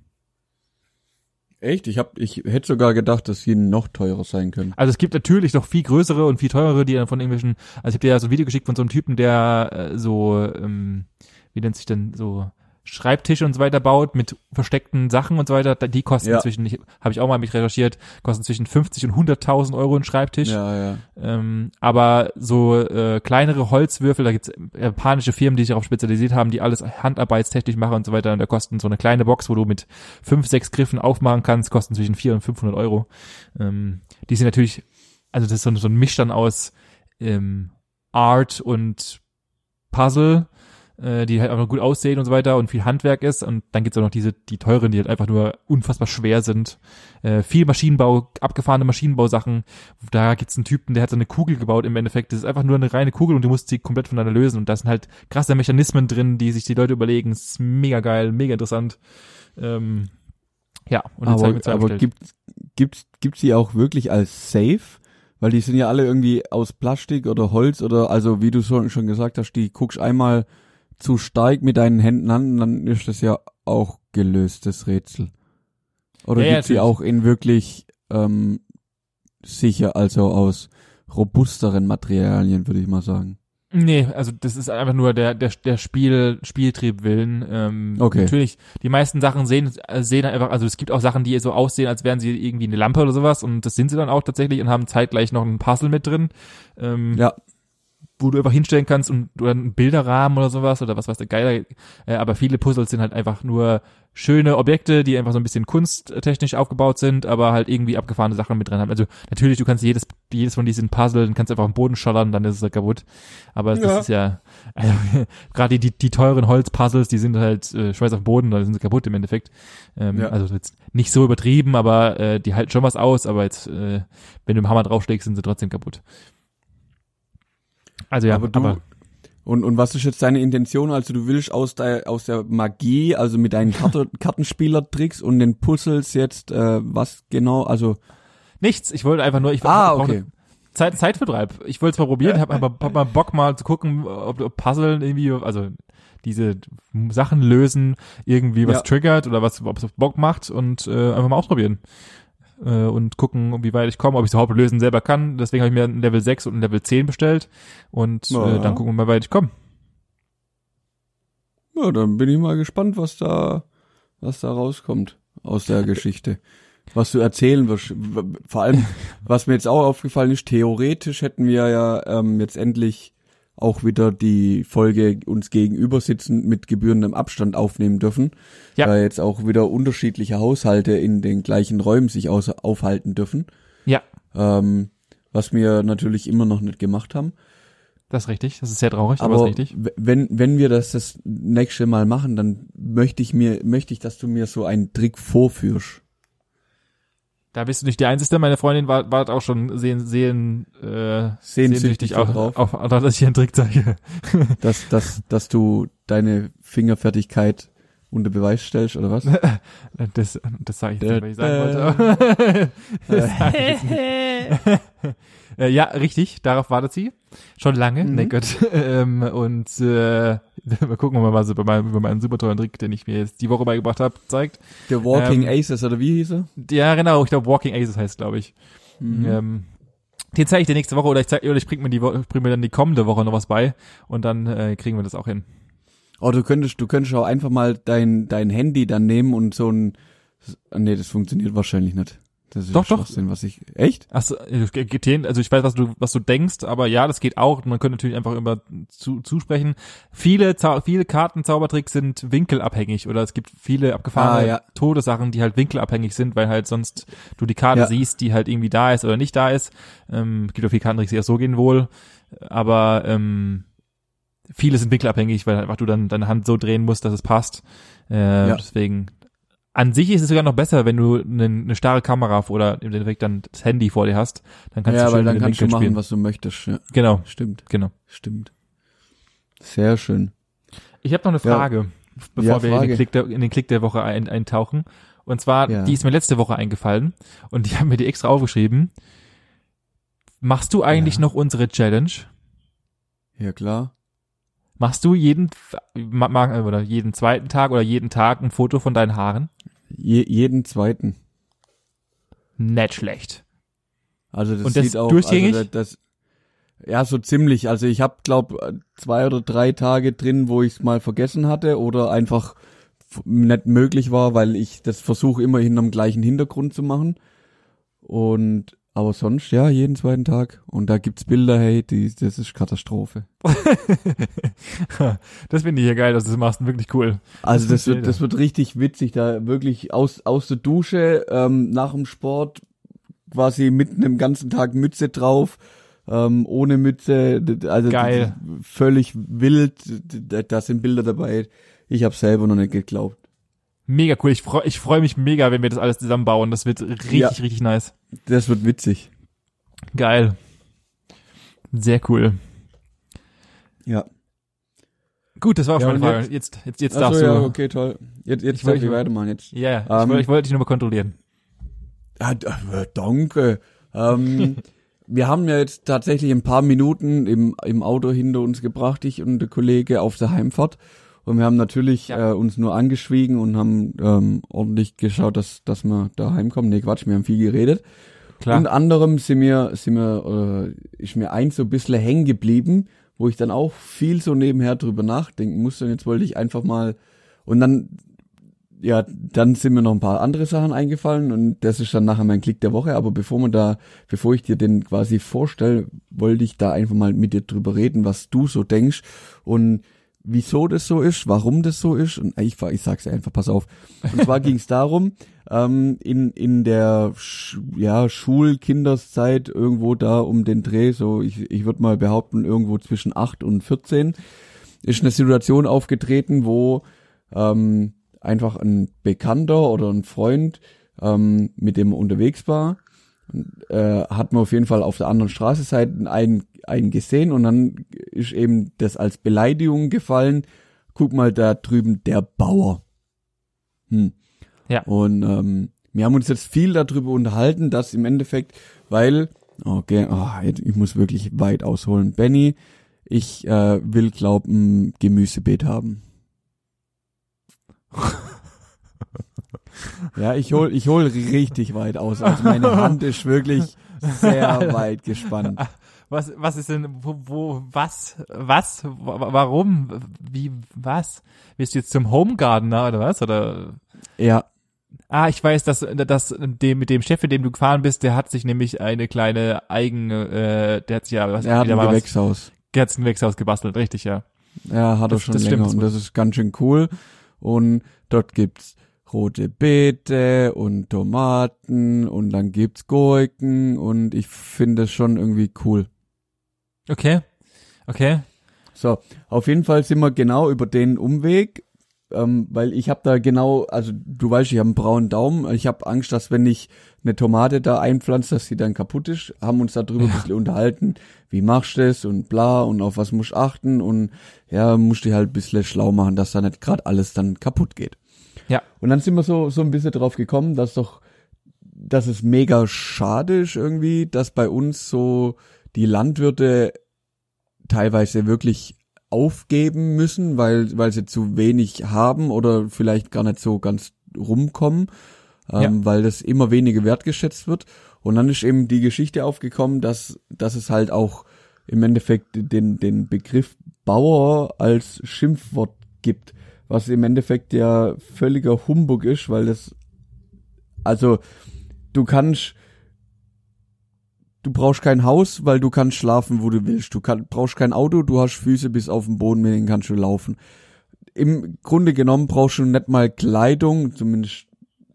Echt? Ich hab, ich hätte sogar gedacht, dass sie noch teurer sein können. Also es gibt natürlich noch viel größere und viel teurere, die dann von irgendwelchen, also ich habe dir ja so ein Video geschickt von so einem Typen, der äh, so, ähm, wie nennt sich denn, so Schreibtische und so weiter baut mit versteckten Sachen und so weiter. Die kosten Ja. zwischen, habe ich auch mal mich recherchiert, kosten zwischen 50 und 100.000 Euro ein Schreibtisch. Ja, ja. Ähm, aber so äh, kleinere Holzwürfel, da gibt's japanische Firmen, die sich darauf spezialisiert haben, die alles handarbeitstechnisch machen und so weiter. Und da kosten so eine kleine Box, wo du mit fünf, sechs Griffen aufmachen kannst, kosten zwischen 400 und 500 Euro. Ähm, die sind natürlich, also das ist so, ein- so ein Misch dann aus ähm, Art und Puzzle, äh, die halt einfach gut aussehen und so weiter und viel Handwerk ist. Und dann gibt's auch noch diese, die teuren, die halt einfach nur unfassbar schwer sind. Äh, viel Maschinenbau, abgefahrene Maschinenbausachen. Da gibt's einen Typen, der hat so eine Kugel gebaut im Endeffekt. Das ist einfach nur eine reine Kugel und du musst sie komplett voneinander lösen. Und da sind halt krasse Mechanismen drin, die sich die Leute überlegen. Das ist mega geil, mega interessant. Ähm, ja, und Aber, mir zwei aber bestellt. gibt, gibt's, gibt's die auch wirklich als safe? Weil die sind ja alle irgendwie aus Plastik oder Holz oder, also wie du so, schon gesagt hast, die guckst einmal zu stark mit deinen Händen an dann ist das ja auch gelöst, das Rätsel. Oder Ja, die natürlich. auch in wirklich ähm, sicher, also aus robusteren Materialien, würde ich mal sagen. Nee, also das ist einfach nur der der der Spiel Spieltrieb willen. Ähm, Okay. Natürlich, die meisten Sachen sehen äh, sehen einfach, also es gibt auch Sachen, die so aussehen, als wären sie irgendwie eine Lampe oder sowas und das sind sie dann auch tatsächlich und haben zeitgleich noch ein Puzzle mit drin. Ähm, Ja, wo du einfach hinstellen kannst und oder einen Bilderrahmen oder sowas oder was weiß der Geiler. Äh, aber viele Puzzles sind halt einfach nur schöne Objekte, die einfach so ein bisschen kunsttechnisch aufgebaut sind, aber halt irgendwie abgefahrene Sachen mit drin haben. Also natürlich, du kannst jedes jedes von diesen Puzzlen kannst einfach am Boden schollern, dann ist es halt kaputt. Aber Ja. das ist ja also, gerade die die teuren Holzpuzzles, die sind halt äh, schmeiß auf den Boden, dann sind sie kaputt im Endeffekt. Ähm, Ja. Also jetzt nicht so übertrieben, aber äh, die halten schon was aus, aber jetzt äh, wenn du im Hammer draufschlägst, sind sie trotzdem kaputt. Also ja, aber du, und, und was ist jetzt deine Intention? Also du willst aus der, aus der Magie, also mit deinen Karte, Kartenspielertricks und den Puzzles jetzt, äh, was genau, also, Nichts, ich wollte einfach nur, ich ah, okay. Zeit, Zeitvertreib. Ich wollte es mal probieren, habe aber hab mal Bock mal zu gucken, ob, ob Puzzle irgendwie, also diese Sachen lösen, irgendwie was Ja. triggert oder was, ob es Bock macht und äh, einfach mal ausprobieren. Äh, und gucken, wie weit ich komme, ob ich es überhaupt lösen selber kann. Deswegen habe ich mir ein Level 6 und ein Level 10 bestellt und Ja. äh, dann gucken wir mal, wie weit ich komme. Ja, dann bin ich mal gespannt, was da, was da rauskommt aus der Geschichte. Was du erzählen wirst. Vor allem, was mir jetzt auch aufgefallen ist, theoretisch hätten wir ja ähm, jetzt endlich auch wieder die Folge uns gegenüber sitzend mit gebührendem Abstand aufnehmen dürfen. Ja. Da jetzt auch wieder unterschiedliche Haushalte in den gleichen Räumen sich aus, aufhalten dürfen. Ja, Ähm, was wir natürlich immer noch nicht gemacht haben. das ist richtig. Das ist sehr traurig, aber, Aber ist richtig. wenn, wenn wir das das nächste Mal machen, dann möchte ich mir, möchte ich, dass du mir so einen Trick vorführst. Da bist du nicht die Einzige. Meine Freundin war, war auch schon sehen, sehen, äh, Sehnsüchtig auch drauf. auf, auf, dass ich einen Trick zeige. Dass, dass, dass du deine Fingerfertigkeit unter Beweis stellst, oder was? Das, das sage ich Da, jetzt nicht, was ich sagen wollte. Äh, ja, richtig, darauf wartet sie. Schon lange, Mhm. Gott. ähm, und äh, mal gucken, ob man mal so bei meinem, über meinen super tollen Trick, den ich mir jetzt die Woche beigebracht habe, zeigt. The Walking Ähm, Aces, oder wie hieß er? Ja, genau, ich glaube Walking Aces heißt, glaube ich. Mhm. Ähm, den zeige ich dir nächste Woche oder ich zeig, oder ich bring mir die bring mir dann die kommende Woche noch was bei und dann äh, kriegen wir das auch hin. Oh, du könntest, du könntest auch einfach mal dein, dein Handy dann nehmen und so ein, nee, das funktioniert wahrscheinlich nicht. Das ist Doch, doch. Was ich, echt? Achso, geht hin, also ich weiß, was du, was du denkst, aber ja, das geht auch. Man könnte natürlich einfach immer zu, zusprechen. Viele, Zau viele Kartenzaubertricks sind winkelabhängig oder es gibt viele abgefahrene Ah, ja. Todesachen, die halt winkelabhängig sind, weil halt sonst du die Karte Ja. siehst, die halt irgendwie da ist oder nicht da ist. Ähm, gibt auch viele Kartentricks, die auch so gehen wohl. Aber ähm, viele sind winkelabhängig, weil einfach du dann deine Hand so drehen musst, dass es passt. Äh, Ja. Deswegen an sich ist es sogar noch besser, wenn du eine, eine starre Kamera oder im Endeffekt dann das Handy vor dir hast. Dann kannst ja, du schön weil dann kannst du machen, spielen. was du möchtest. Ja, Genau, stimmt, genau. stimmt. Sehr schön. Ich habe noch eine Ja. Frage, bevor Ja, wir in den, Klick der, in den Klick der Woche ein, eintauchen. Und zwar, Ja. die ist mir letzte Woche eingefallen und die haben mir die extra aufgeschrieben. Machst du eigentlich Ja. noch unsere Challenge? Ja, klar. Machst du jeden oder jeden zweiten Tag oder jeden Tag ein Foto von deinen Haaren? Je, jeden zweiten. Nicht schlecht. Also das Und das sieht auch, durchgängig? Also das, das, ja, so ziemlich. Also ich habe, glaub, zwei oder drei Tage drin, wo ich es mal vergessen hatte oder einfach nicht möglich war, weil ich das versuche immer hinterm gleichen Hintergrund zu machen. Und aber sonst ja jeden zweiten Tag. Und da gibt's Bilder, hey, die, das ist Katastrophe. das finde ich ja geil, dass du das machst. Wirklich cool. Also das Bilder. wird, das wird richtig witzig, da wirklich aus, aus der Dusche, ähm, nach dem Sport, quasi mitten im ganzen Tag Mütze drauf, ähm, ohne Mütze, also Geil. völlig wild, da sind Bilder dabei. Ich habe selber noch nicht geglaubt. Mega cool. Ich freue ich freu mich mega, wenn wir das alles zusammenbauen. Das wird richtig, Ja. richtig nice. Das wird witzig. Geil. Sehr cool. Ja. Gut, das war auch Ja, schon Frage. Jetzt, jetzt, jetzt darfst Achso, du. ja, okay, toll. Jetzt, jetzt Ich wollte- darf ich weitermachen jetzt. Ja, ich, Ähm, wollte, ich wollte dich nur mal kontrollieren. Ja, äh, danke. Ähm, wir haben ja jetzt tatsächlich ein paar Minuten im, im Auto hinter uns gebracht, ich und der Kollege auf der Heimfahrt. Und wir haben natürlich Ja. äh, uns nur angeschwiegen und haben ähm, ordentlich geschaut, dass, dass wir da heimkommen. Nee, Quatsch, wir haben viel geredet. Klar. Und anderem sind mir, sind mir, äh, ist mir eins so ein bisschen hängen geblieben, wo ich dann auch viel so nebenher drüber nachdenken musste. Und jetzt wollte ich einfach mal, und dann, ja, dann sind mir noch ein paar andere Sachen eingefallen und das ist dann nachher mein Klick der Woche. Aber bevor man da, bevor ich dir den quasi vorstelle, wollte ich da einfach mal mit dir drüber reden, was du so denkst und wieso das so ist, warum das so ist. Und ich, ich sag's dir einfach, pass auf. Und zwar ging es darum, ähm, in, in der Sch ja, Schulkinderszeit irgendwo da um den Dreh, so ich, ich würde mal behaupten, irgendwo zwischen 8 und 14, ist eine Situation aufgetreten, wo ähm, einfach ein Bekannter oder ein Freund, ähm, mit dem er unterwegs war, äh, hat man auf jeden Fall auf der anderen Straßenseite einen, einen gesehen und dann ist eben das als Beleidigung gefallen. Guck mal da drüben, der Bauer. Hm. Ja. Und ähm, wir haben uns jetzt viel darüber unterhalten, dass im Endeffekt, weil, okay, oh, jetzt- ich muss wirklich weit ausholen. Benny, ich äh, will, glaub, ein Gemüsebeet haben. ja, ich hol, ich hol richtig weit aus. Also meine Hand ist wirklich sehr weit gespannt. Was, was ist denn, wo, wo was, was, wa- warum, wie, was? Bist du jetzt zum Homegardener oder was? Oder? Ja, Ah, ich weiß, dass, dass dem, mit dem Chef, mit dem du gefahren bist, der hat sich nämlich eine kleine eigene, äh, der hat sich ja was, er hat ein mal was, Gewächshaus. Kerzengewächshaus gebastelt, richtig, ja. Ja, hat er Das- schon das länger stimmt, und das ist ganz schön cool. Und dort gibt's rote Beete und Tomaten und dann gibt's Gurken und ich finde es schon irgendwie cool. Okay. Okay. So, auf jeden Fall sind wir genau über den Umweg, ähm, weil ich habe da genau, also du weißt, ich habe einen braunen Daumen, ich habe Angst, dass wenn ich eine Tomate da einpflanze, dass sie dann kaputt ist, haben uns darüber ein bisschen unterhalten, wie machst du das und bla und auf was musst du achten und ja, musst du halt ein bisschen schlau machen, dass da nicht gerade alles dann kaputt geht. Ja. Und dann sind wir so, so ein bisschen drauf gekommen, dass doch, dass es mega schade ist irgendwie, dass bei uns so die Landwirte teilweise wirklich aufgeben müssen, weil, weil sie zu wenig haben oder vielleicht gar nicht so ganz rumkommen, ähm, weil das immer weniger wertgeschätzt wird. Und dann ist eben die Geschichte aufgekommen, dass, dass es halt auch im Endeffekt den, den Begriff Bauer als Schimpfwort gibt, was im Endeffekt ja völliger Humbug ist, weil das, also, du kannst, du brauchst kein Haus, weil du kannst schlafen, wo du willst. Du kann, brauchst kein Auto, du hast Füße bis auf den Boden, mit denen kannst du laufen. Im Grunde genommen brauchst du nicht mal Kleidung, zumindest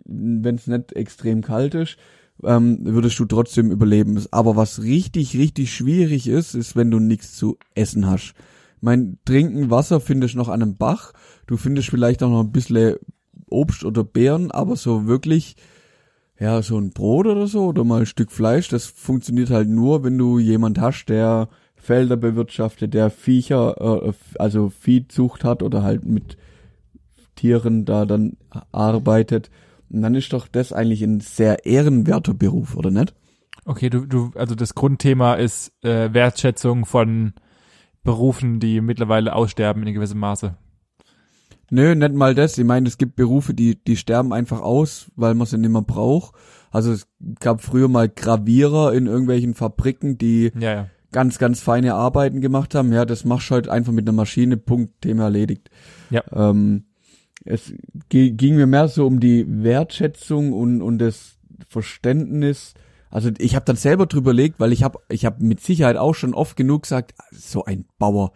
wenn es nicht extrem kalt ist, ähm, würdest du trotzdem überleben. Aber was richtig, richtig schwierig ist, ist, wenn du nichts zu essen hast. Mein Trinken Wasser findest noch an einem Bach. Du findest vielleicht auch noch ein bisschen Obst oder Beeren, aber so wirklich, ja, so ein Brot oder so oder mal ein Stück Fleisch, das funktioniert halt nur, wenn du jemand hast, der Felder bewirtschaftet, der Viecher, äh, also Viehzucht hat oder halt mit Tieren da dann arbeitet. Und dann ist doch das eigentlich ein sehr ehrenwerter Beruf, oder nicht? Okay, du, du, also das Grundthema ist äh, Wertschätzung von Berufen, die mittlerweile aussterben in gewissem Maße. Nö, nicht mal das. Ich meine, es gibt Berufe, die, die sterben einfach aus, weil man sie nicht mehr braucht. Also es gab früher mal Gravierer in irgendwelchen Fabriken, die Ja, ja. ganz, ganz feine Arbeiten gemacht haben. Ja, das machst du halt einfach mit einer Maschine, Punkt, Thema erledigt. Ja. Ähm, es ging mir mehr so um die Wertschätzung und, und das Verständnis. Also ich habe dann selber drüber überlegt, weil ich habe ich habe mit Sicherheit auch schon oft genug gesagt, so ein Bauer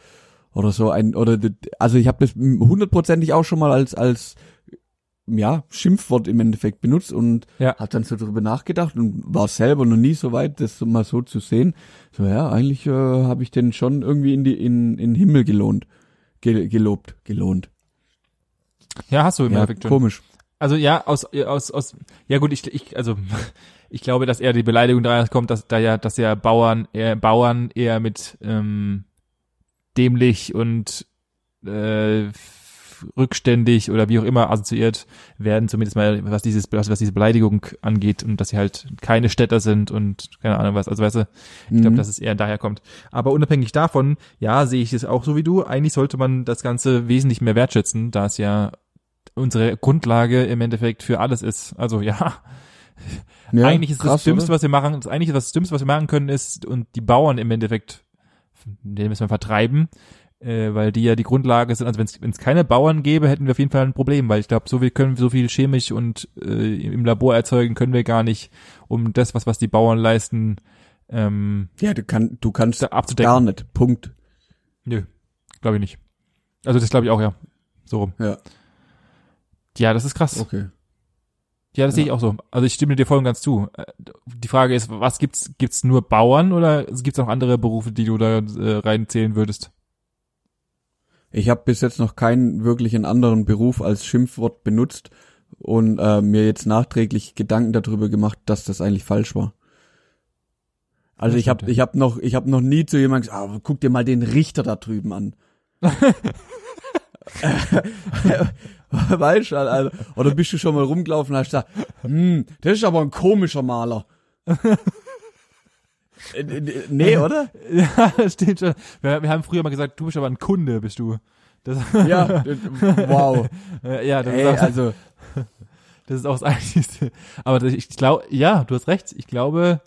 oder so ein oder also ich habe das hundertprozentig auch schon mal als als ja Schimpfwort im Endeffekt benutzt und Ja. habe dann so drüber nachgedacht und war selber noch nie so weit, das mal so zu sehen. So ja, eigentlich äh, habe ich den schon irgendwie in die in in den Himmel gelohnt, ge gelobt, gelohnt. Ja, hast du im Ja, Endeffekt schon. komisch. Also ja, aus, aus, aus, ja gut, ich, ich, also ich glaube, dass eher die Beleidigung daher kommt, dass da ja, dass ja Bauern eher Bauern eher mit ähm, dämlich und äh, rückständig oder wie auch immer assoziiert werden, zumindest mal was dieses, was, was diese Beleidigung angeht und dass sie halt keine Städter sind und keine Ahnung was. Also weißt du, ich glaube, Mhm. dass es eher daher kommt. Aber unabhängig davon, ja, sehe ich es auch so wie du. Eigentlich sollte man das Ganze wesentlich mehr wertschätzen, da es ja unsere Grundlage im Endeffekt für alles ist. Also ja, ja, eigentlich ist das krass, Dümmste, oder? was wir machen, das eigentlich das Dümmste, was wir machen können, ist und die Bauern im Endeffekt, den müssen wir vertreiben, äh, weil die ja die Grundlage sind. Also wenn es keine Bauern gäbe, hätten wir auf jeden Fall ein Problem, weil ich glaube, so viel können wir so viel chemisch und äh, im Labor erzeugen können wir gar nicht, um das, was was die Bauern leisten, ähm, Ja, du, kann, du kannst gar nicht. Punkt. Nö, glaube ich nicht. Also das glaube ich auch, ja. So rum. Ja. Ja, das ist krass. Okay. Ja, das sehe ich auch so. Also ich stimme dir voll und ganz zu. Äh, Die Frage ist, was gibt's? Gibt's nur Bauern oder gibt's noch andere Berufe, die du da äh, reinzählen würdest? Ich habe bis jetzt noch keinen wirklichen anderen Beruf als Schimpfwort benutzt und äh, mir jetzt nachträglich Gedanken darüber gemacht, dass das eigentlich falsch war. Also ich habe ja. ich habe noch ich habe noch nie zu jemandem gesagt, ah, guck dir mal den Richter da drüben an. weißt du, also, oder bist du schon mal rumgelaufen und hast gesagt, hm, das ist aber ein komischer Maler. Äh, äh, nee, oder? Ja, das stimmt schon. Wir, wir haben früher mal gesagt, du bist aber ein Kunde, bist du. Das, Ja, wow. äh, ja, das, Ey, ist auch, also das ist auch das Einzige. Aber ich glaube, ja, du hast recht. Ich glaube,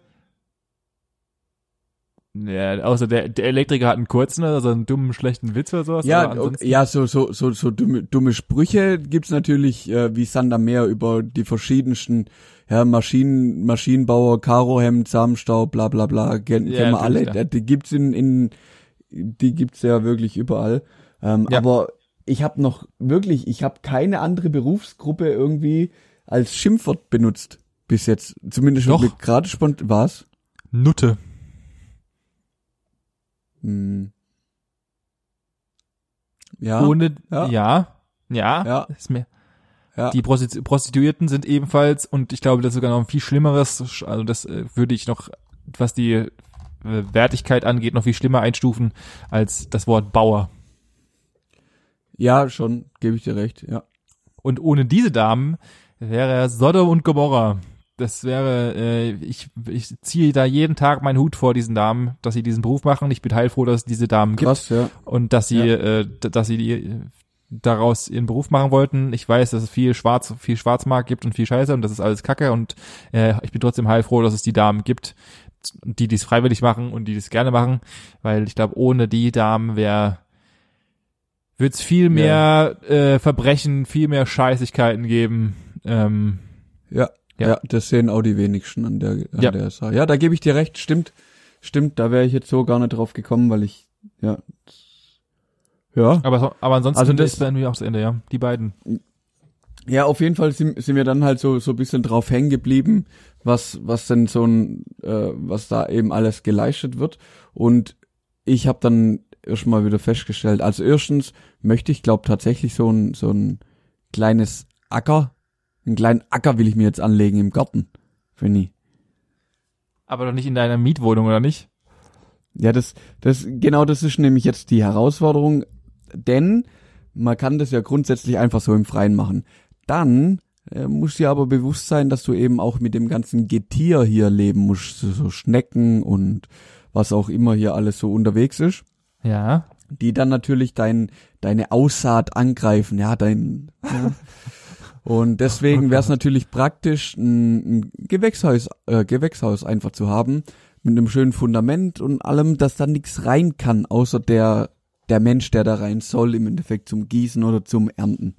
ja, außer der, der Elektriker hat einen kurzen, also einen dummen, schlechten Witz oder sowas. Ja, okay, ja, so so so so dumme, dumme Sprüche gibt's natürlich äh, wie Sand am Meer über die verschiedensten ja, Maschinen, Maschinenbauer, Karohemd, Samenstau, bla bla bla, kennen Ja, wir alle. ja. Die, gibt's in, in die gibt's ja wirklich überall. Ähm, Ja. Aber ich habe noch wirklich, ich habe keine andere Berufsgruppe irgendwie als Schimpfwort benutzt bis jetzt. Zumindest gerade spontan. Was? Nutte. Hm. Ja. Ohne, ja. ja, ja, Ja. ist mir, Ja. Die Prostitu Prostituierten sind ebenfalls, und ich glaube, das ist sogar noch ein viel Schlimmeres, also das äh, würde ich noch, was die äh, Wertigkeit angeht, noch viel schlimmer einstufen als das Wort Bauer. ja, schon, gebe ich dir recht. Ja. Und ohne diese Damen wäre Sodom und Gomorra. Das wäre, äh, ich, ich ziehe da jeden Tag meinen Hut vor diesen Damen, dass sie diesen Beruf machen. Ich bin heilfroh, dass es diese Damen gibt. Krass, ja. und dass sie, Ja. äh, dass sie die, äh, daraus ihren Beruf machen wollten. Ich weiß, dass es viel Schwarz, viel Schwarzmarkt gibt und viel Scheiße und das ist alles Kacke und äh, ich bin trotzdem heilfroh, dass es die Damen gibt, die dies freiwillig machen und die das gerne machen, weil ich glaube, ohne die Damen wäre wird es viel mehr äh, Verbrechen, viel mehr Scheißigkeiten geben. Ähm, Ja. Ja. ja. das sehen auch die wenigsten an der, an Ja. der Sache. Ja, da gebe ich dir recht, stimmt. Stimmt, da wäre ich jetzt so gar nicht drauf gekommen, weil ich, ja. Ja. aber, so- aber ansonsten Also das- ist dann irgendwie auch das Ende, ja. Die beiden. Ja, auf jeden Fall sind, sind wir dann halt so, so ein bisschen drauf hängen geblieben, was, was denn so ein, äh, was da eben alles geleistet wird. Und ich habe dann erstmal wieder festgestellt, also erstens möchte ich, glaube tatsächlich so ein, so ein kleines Acker, einen kleinen Acker will ich mir jetzt anlegen im Garten. Ich. Aber doch nicht in deiner Mietwohnung, oder nicht? Ja, das, das, genau das ist nämlich jetzt die Herausforderung, denn man kann das ja grundsätzlich einfach so im Freien machen. Dann äh, muss dir aber bewusst sein, dass du eben auch mit dem ganzen Getier hier leben musst, so, so Schnecken und was auch immer hier alles so unterwegs ist, Ja. die dann natürlich dein, deine Aussaat angreifen, ja, dein, ja. Und deswegen wäre es natürlich praktisch, ein, ein Gewächshaus, äh, Gewächshaus einfach zu haben, mit einem schönen Fundament und allem, dass da nichts rein kann, außer der, der Mensch, der da rein soll, im Endeffekt zum Gießen oder zum Ernten.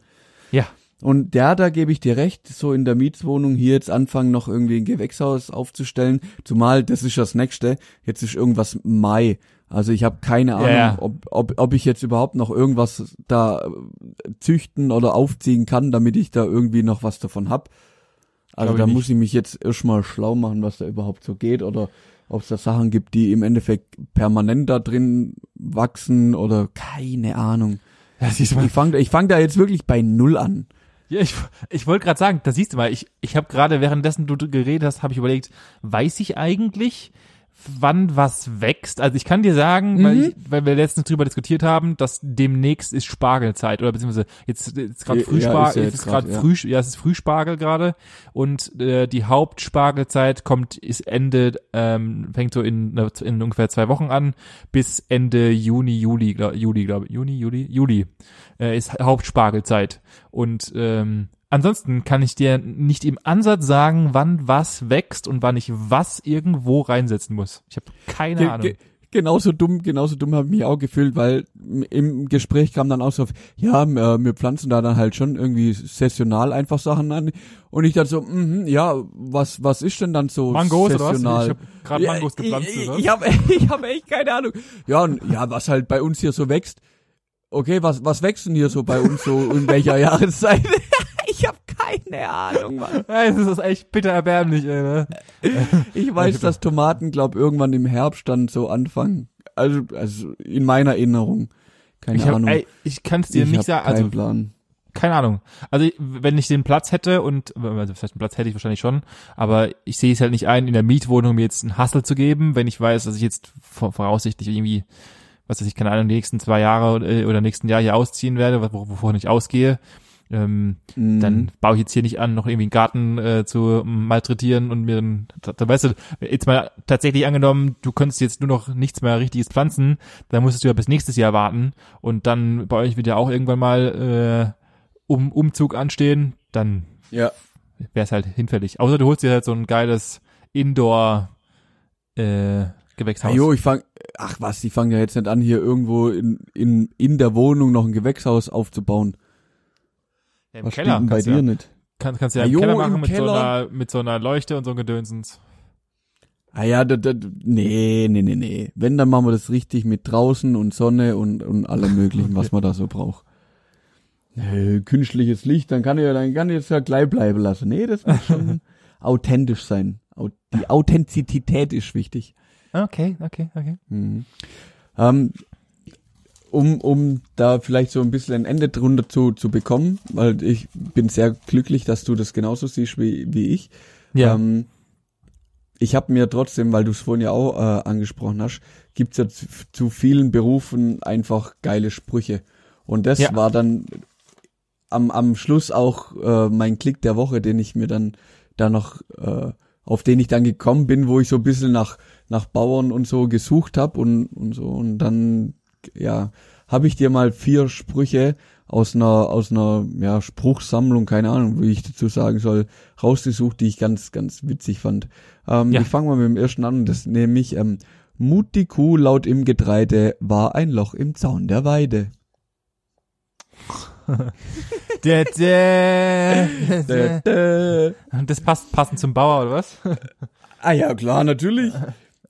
Ja. Und ja, da gebe ich dir recht, so in der Mietswohnung hier jetzt anfangen, noch irgendwie ein Gewächshaus aufzustellen, zumal das ist das nächste, jetzt ist irgendwas Mai. Also ich habe keine Ahnung, ja. Ob, ob, ob ich jetzt überhaupt noch irgendwas da äh, züchten oder aufziehen kann, damit ich da irgendwie noch was davon hab. Also ich da nicht. muss ich mich jetzt erstmal schlau machen, was da überhaupt so geht oder ob es da Sachen gibt, die im Endeffekt permanent da drin wachsen oder keine Ahnung. Ja. Ich fange ich fang da jetzt wirklich bei Null an. Ja, ich, ich wollte gerade sagen, da siehst du mal, ich, ich habe gerade währenddessen du geredet hast, habe ich überlegt, weiß ich eigentlich, wann was wächst? Also ich kann dir sagen, weil, Mhm. ich, weil wir letztens drüber diskutiert haben, dass demnächst ist Spargelzeit oder beziehungsweise jetzt jetzt gerade Frühspargel, ja jetzt ist gerade ja. Früh, ja, es ist Frühspargel gerade und äh, die Hauptspargelzeit kommt ist Ende ähm, fängt so in, in ungefähr zwei Wochen an bis Ende Juni, Juli, glaub, Juli, glaube ich, Juni, Juli, Juli äh, ist Hauptspargelzeit und ähm, ansonsten kann ich dir nicht im Ansatz sagen, wann was wächst und wann ich was irgendwo reinsetzen muss. Ich habe keine Ge Ahnung. ge genauso dumm, genauso dumm habe ich mich auch gefühlt, weil im Gespräch kam dann auch so, ja, wir, wir pflanzen da dann halt schon irgendwie saisonal einfach Sachen an. Und ich dachte so, mhm, ja, was, was ist denn dann so Mangos oder was? saisonal? Ich habe gerade Mangos gepflanzt. Ich, oder? ich, ich habe ich hab echt keine Ahnung. Ja, und, ja, was halt bei uns hier so wächst. Okay, was, was wächst denn hier so bei uns so in welcher Jahreszeit? Keine Ahnung, Mann. Ja, das ist echt bitter erbärmlich, ey, ne? Ich weiß, dass Tomaten, glaub, irgendwann im Herbst dann so anfangen. Also, also in meiner Erinnerung. Keine Ich, hab, Ahnung. ey, ich kann es dir ich nicht sagen, also Plan. keine Ahnung. Also wenn ich den Platz hätte und also vielleicht einen Platz hätte ich wahrscheinlich schon, aber ich sehe es halt nicht ein, in der Mietwohnung mir jetzt einen Hassel zu geben, wenn ich weiß, dass ich jetzt vor, voraussichtlich irgendwie, was weiß ich, keine Ahnung, die nächsten zwei Jahre oder, oder nächsten Jahr hier ausziehen werde, wo- wovon ich ausgehe. Ähm, Mhm. dann baue ich jetzt hier nicht an, noch irgendwie einen Garten äh, zu malträtieren und mir dann, da, weißt du, jetzt mal tatsächlich angenommen, du könntest jetzt nur noch nichts mehr richtiges pflanzen, dann musstest du ja bis nächstes Jahr warten und dann bei euch wird ja auch irgendwann mal äh, um, Umzug anstehen, dann ja. wäre es halt hinfällig. Außer du holst dir halt so ein geiles Indoor äh, Gewächshaus. Ah, jo, ich fang, ach was, ich fange ja jetzt nicht an, hier irgendwo in, in, in der Wohnung noch ein Gewächshaus aufzubauen. Ja, Im Was Keller bei kannst, dir du ja, nicht? kannst, kannst du ja Ah, im jo, Keller im machen mit so, Keller. einer, mit so einer Leuchte und so ein Gedönsens. Ah ja, da, da, nee, nee, nee, nee. Wenn, dann machen wir das richtig mit draußen und Sonne und, und allem möglichen, was man da so braucht. Nee, künstliches Licht, dann kann ich ja, dann kann ich jetzt ja gleich bleiben lassen. Nee, das muss schon authentisch sein. Die Authentizität ist wichtig. Okay, okay, okay. Mhm. Ähm, um, um da vielleicht so ein bisschen ein Ende drunter zu, zu bekommen, weil ich bin sehr glücklich, dass du das genauso siehst wie, wie ich. Ja. Ähm, ich habe mir trotzdem, weil du es vorhin ja auch äh, angesprochen hast, gibt's ja zu, zu vielen Berufen einfach geile Sprüche. Und das Ja. war dann am, am Schluss auch äh, mein Klick der Woche, den ich mir dann da noch, äh, auf den ich dann gekommen bin, wo ich so ein bisschen nach, nach Bauern und so gesucht habe und, und so. Und dann, ja, habe ich dir mal vier Sprüche aus einer, aus einer ja, Spruchsammlung, keine Ahnung, wie ich dazu sagen soll, rausgesucht, die ich ganz, ganz witzig fand. Ähm, Ja. Ich fange mal mit dem ersten an, das nämlich, ähm, Mut die Kuh laut im Getreide war ein Loch im Zaun der Weide. Dä, dä. Und das passt passend zum Bauer, oder was? Ah ja, klar, natürlich.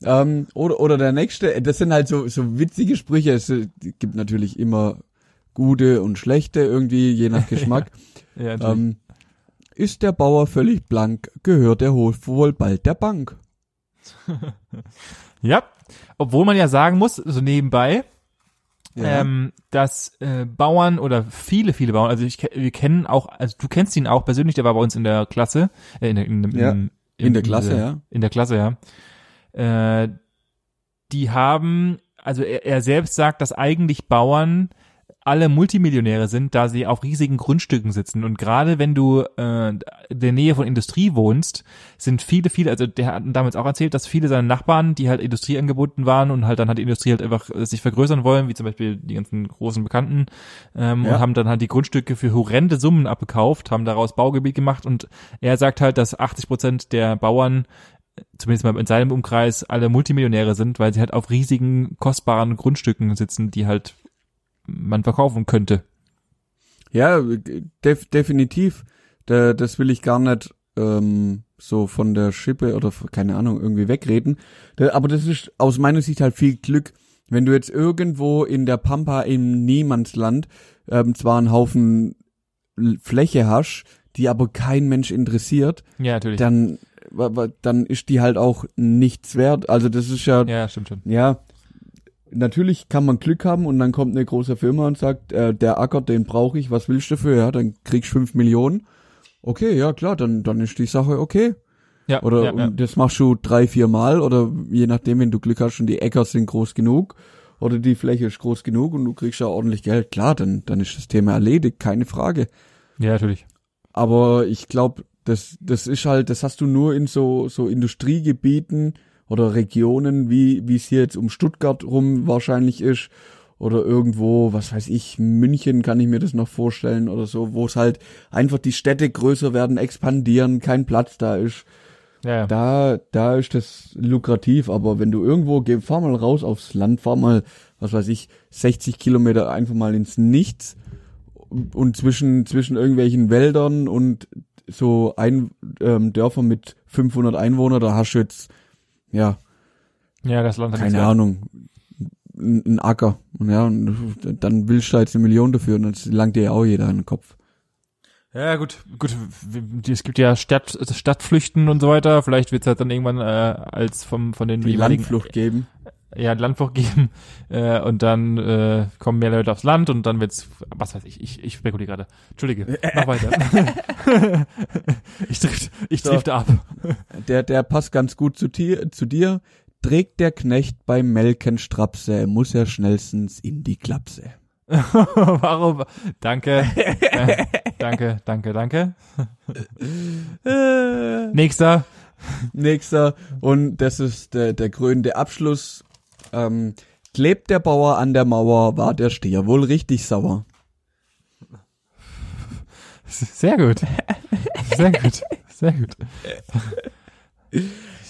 Ähm, oder, oder der nächste, das sind halt so, so witzige Sprüche. Es gibt natürlich immer gute und schlechte irgendwie, je nach Geschmack. Ja, natürlich. ähm, ist der Bauer völlig blank, gehört der Hof wohl bald der Bank. ja. Obwohl man ja sagen muss, so nebenbei, Ja. ähm, dass äh, Bauern oder viele, viele Bauern, also ich, wir kennen auch, also du kennst ihn auch persönlich, der war bei uns in der Klasse, äh, in, der- in, in, Ja. in, In der Klasse, ja. In der Klasse, ja. Äh, die haben, also er, er selbst sagt, dass eigentlich Bauern alle Multimillionäre sind, da sie auf riesigen Grundstücken sitzen. Und gerade wenn du äh, in der Nähe von Industrie wohnst, sind viele, viele, also der hat damals auch erzählt, dass viele seiner Nachbarn, die halt Industrie angebunden waren und halt dann hat die Industrie halt einfach sich vergrößern wollen, wie zum Beispiel die ganzen großen Bekannten, ähm, Ja. und haben dann halt die Grundstücke für horrende Summen abgekauft, haben daraus Baugebiet gemacht und er sagt halt, dass 80 Prozent der Bauern zumindest mal in seinem Umkreis alle Multimillionäre sind, weil sie halt auf riesigen, kostbaren Grundstücken sitzen, die halt man verkaufen könnte. Ja, def definitiv. Da, das will ich gar nicht ähm, so von der Schippe oder keine Ahnung irgendwie wegreden. Da, aber das ist aus meiner Sicht halt viel Glück. Wenn du jetzt irgendwo in der Pampa im Niemandsland ähm, zwar einen Haufen Fläche hast, die aber kein Mensch interessiert, Ja, natürlich. dann dann ist die halt auch nichts wert. Also das ist ja ja, stimmt schon. ja, natürlich kann man Glück haben und dann kommt eine große Firma und sagt, äh, der Acker, den brauche ich, was willst du dafür? Ja, dann kriegst du fünf Millionen. Okay, ja klar, dann, dann ist die Sache okay. Ja, Oder ja, ja. das machst du drei, vier Mal oder je nachdem, wenn du Glück hast und die Äcker sind groß genug oder die Fläche ist groß genug und du kriegst ja ordentlich Geld, klar, dann, dann ist das Thema erledigt, keine Frage. ja, natürlich. Aber ich glaube, das, das ist halt, das hast du nur in so, so Industriegebieten oder Regionen, wie wie es hier jetzt um Stuttgart rum wahrscheinlich ist. Oder irgendwo, was weiß ich, München kann ich mir das noch vorstellen oder so, wo es halt einfach die Städte größer werden, expandieren, kein Platz da ist. Ja. Da, da ist das lukrativ, aber wenn du irgendwo, geh, fahr mal raus aufs Land, fahr mal, was weiß ich, 60 Kilometer einfach mal ins Nichts und zwischen, zwischen irgendwelchen Wäldern und so ein, ähm, Dörfer mit 500 Einwohnern, da hast du jetzt, ja, ja, das Land hat keine. Ahnung, ein Acker. Und ja, und dann willst du da jetzt eine Million dafür und dann langt dir ja auch jeder in den Kopf. Ja, gut, gut. Es gibt ja Stadt, Stadtflüchten und so weiter. Vielleicht wird es halt dann irgendwann äh, als vom von den Die Landflucht geben. Ja, Landflucht geben äh, und dann äh, kommen mehr Leute aufs Land und dann wird's, was weiß ich, ich, ich spekuliere gerade. Entschuldige, mach weiter. ich drift, ich So. drifte ab. Der, der passt ganz gut zu dir, zu dir. Trägt der Knecht beim Melken Strapse, muss er schnellstens in die Klapse. Warum? Danke. Äh, danke, danke, danke. Nächster. Nächster, und das ist der, der krönende Abschluss. Ähm, klebt der Bauer an der Mauer, war der Steher wohl richtig sauer. Sehr gut. Sehr gut. Sehr gut.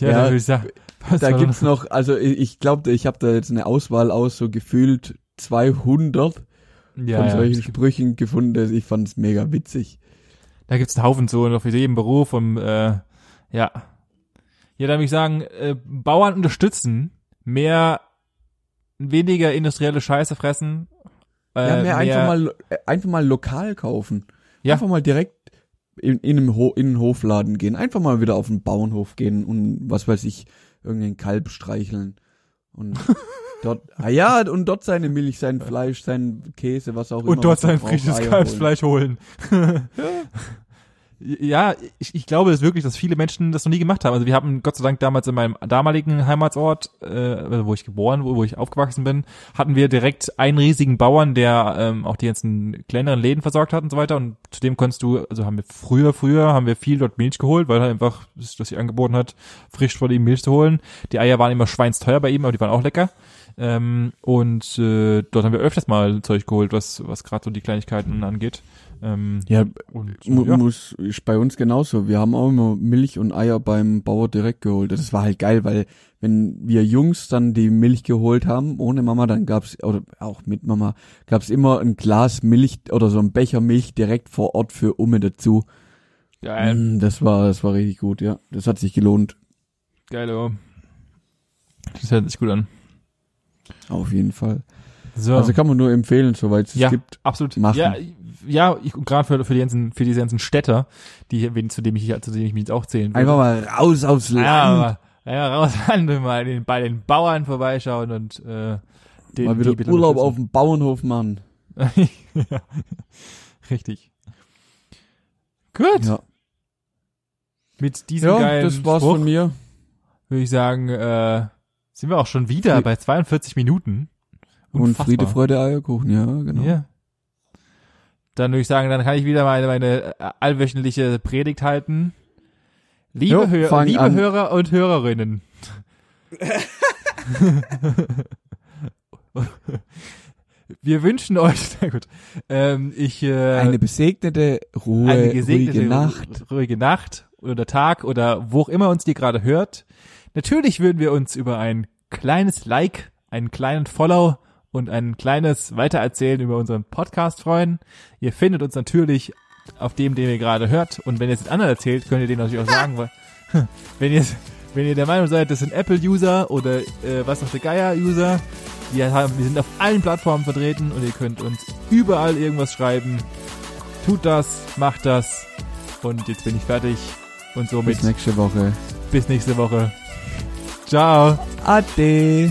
Ja, Ja, würde ich sagen, was Da gibt's noch, also ich- glaube, ich habe da jetzt eine Auswahl aus so gefühlt 200 ja, von ja. solchen Sprüchen gefunden. Ich fand's mega witzig. Da gibt's einen Haufen so noch für jeden Beruf und äh, ja. Ja, da würde ich sagen, äh, Bauern unterstützen, mehr, weniger industrielle Scheiße fressen. Äh, ja, mehr, einfach mal äh, einfach mal lokal kaufen. Ja. Einfach mal direkt in, in, einem Ho in einen Hofladen gehen. Einfach mal wieder auf den Bauernhof gehen und was weiß ich, irgendeinen Kalb streicheln. Und dort, ah ja, und dort seine Milch, sein Fleisch, sein Käse, was auch immer. und dort sein frisches Kalbsfleisch holen. ja, ich, ich glaube es wirklich, dass viele Menschen das noch nie gemacht haben. Also wir haben Gott sei Dank damals in meinem damaligen Heimatsort, äh, wo ich geboren, wo, wo ich aufgewachsen bin, hatten wir direkt einen riesigen Bauern, der ähm, auch die ganzen kleineren Läden versorgt hat und so weiter. Und zu dem konntest du, also haben wir früher, früher haben wir viel dort Milch geholt, weil er einfach das sich angeboten hat, frisch vor ihm Milch zu holen. Die Eier waren immer schweinsteuer bei ihm, aber die waren auch lecker. Ähm, und äh, dort haben wir öfters mal Zeug geholt, was was gerade so die Kleinigkeiten angeht. Ähm, Ja, und mu ja. muss ist bei uns genauso. Wir haben auch immer Milch und Eier beim Bauer direkt geholt. Das war halt geil, weil wenn wir Jungs dann die Milch geholt haben, ohne Mama, dann gab's oder auch mit Mama, gab's immer ein Glas Milch oder so ein Becher Milch direkt vor Ort für Umme dazu. geil, Mm, Das war, das war richtig gut, ja. Das hat sich gelohnt. geil, oh. Das hört sich gut an. Auf jeden Fall. So. Also kann man nur empfehlen, soweit es ja, gibt. absolut. machen. Ja, ja, ich gerade für, für die ganzen für diese ganzen Städter, die wen- zu dem ich zu dem ich mich jetzt auch zählen würde. Einfach mal raus aufs Land. ja, aber, ja, raus an, mal den, bei den Bauern vorbeischauen und äh, den mal wieder Urlaub auf dem Bauernhof machen. ja, richtig. Gut. Ja, Mit diesem ja geilen das war's Spruch von mir. würde ich sagen, äh, sind wir auch schon wieder Fri- bei 42 Minuten. Und Unfassbar. Friede, Freude, Eierkuchen, ja, genau. Ja. Dann würde ich sagen, dann kann ich wieder meine, meine äh, allwöchentliche Predigt halten. Liebe, Jo, Hör liebe an. Hörer und Hörerinnen. Wir wünschen euch, na gut, ähm, ich, äh, Eine besegnete, Ruhe, eine gesegnete, ruhige Nacht. ruhige Nacht oder Tag oder wo auch immer uns die gerade hört. Natürlich würden wir uns über ein kleines Like, einen kleinen Follow und ein kleines Weitererzählen über unseren Podcast freuen. Ihr findet uns natürlich auf dem, den ihr gerade hört. Und wenn ihr es den anderen erzählt, könnt ihr denen natürlich auch sagen, weil, wenn ihr, wenn ihr der Meinung seid, das sind Apple-User oder äh, was noch der Geier-User, wir, haben, wir sind auf allen Plattformen vertreten und ihr könnt uns überall irgendwas schreiben. Tut das, macht das. Und jetzt bin ich fertig. Und somit Bis nächste Woche. bis nächste Woche. Ciao. Ade.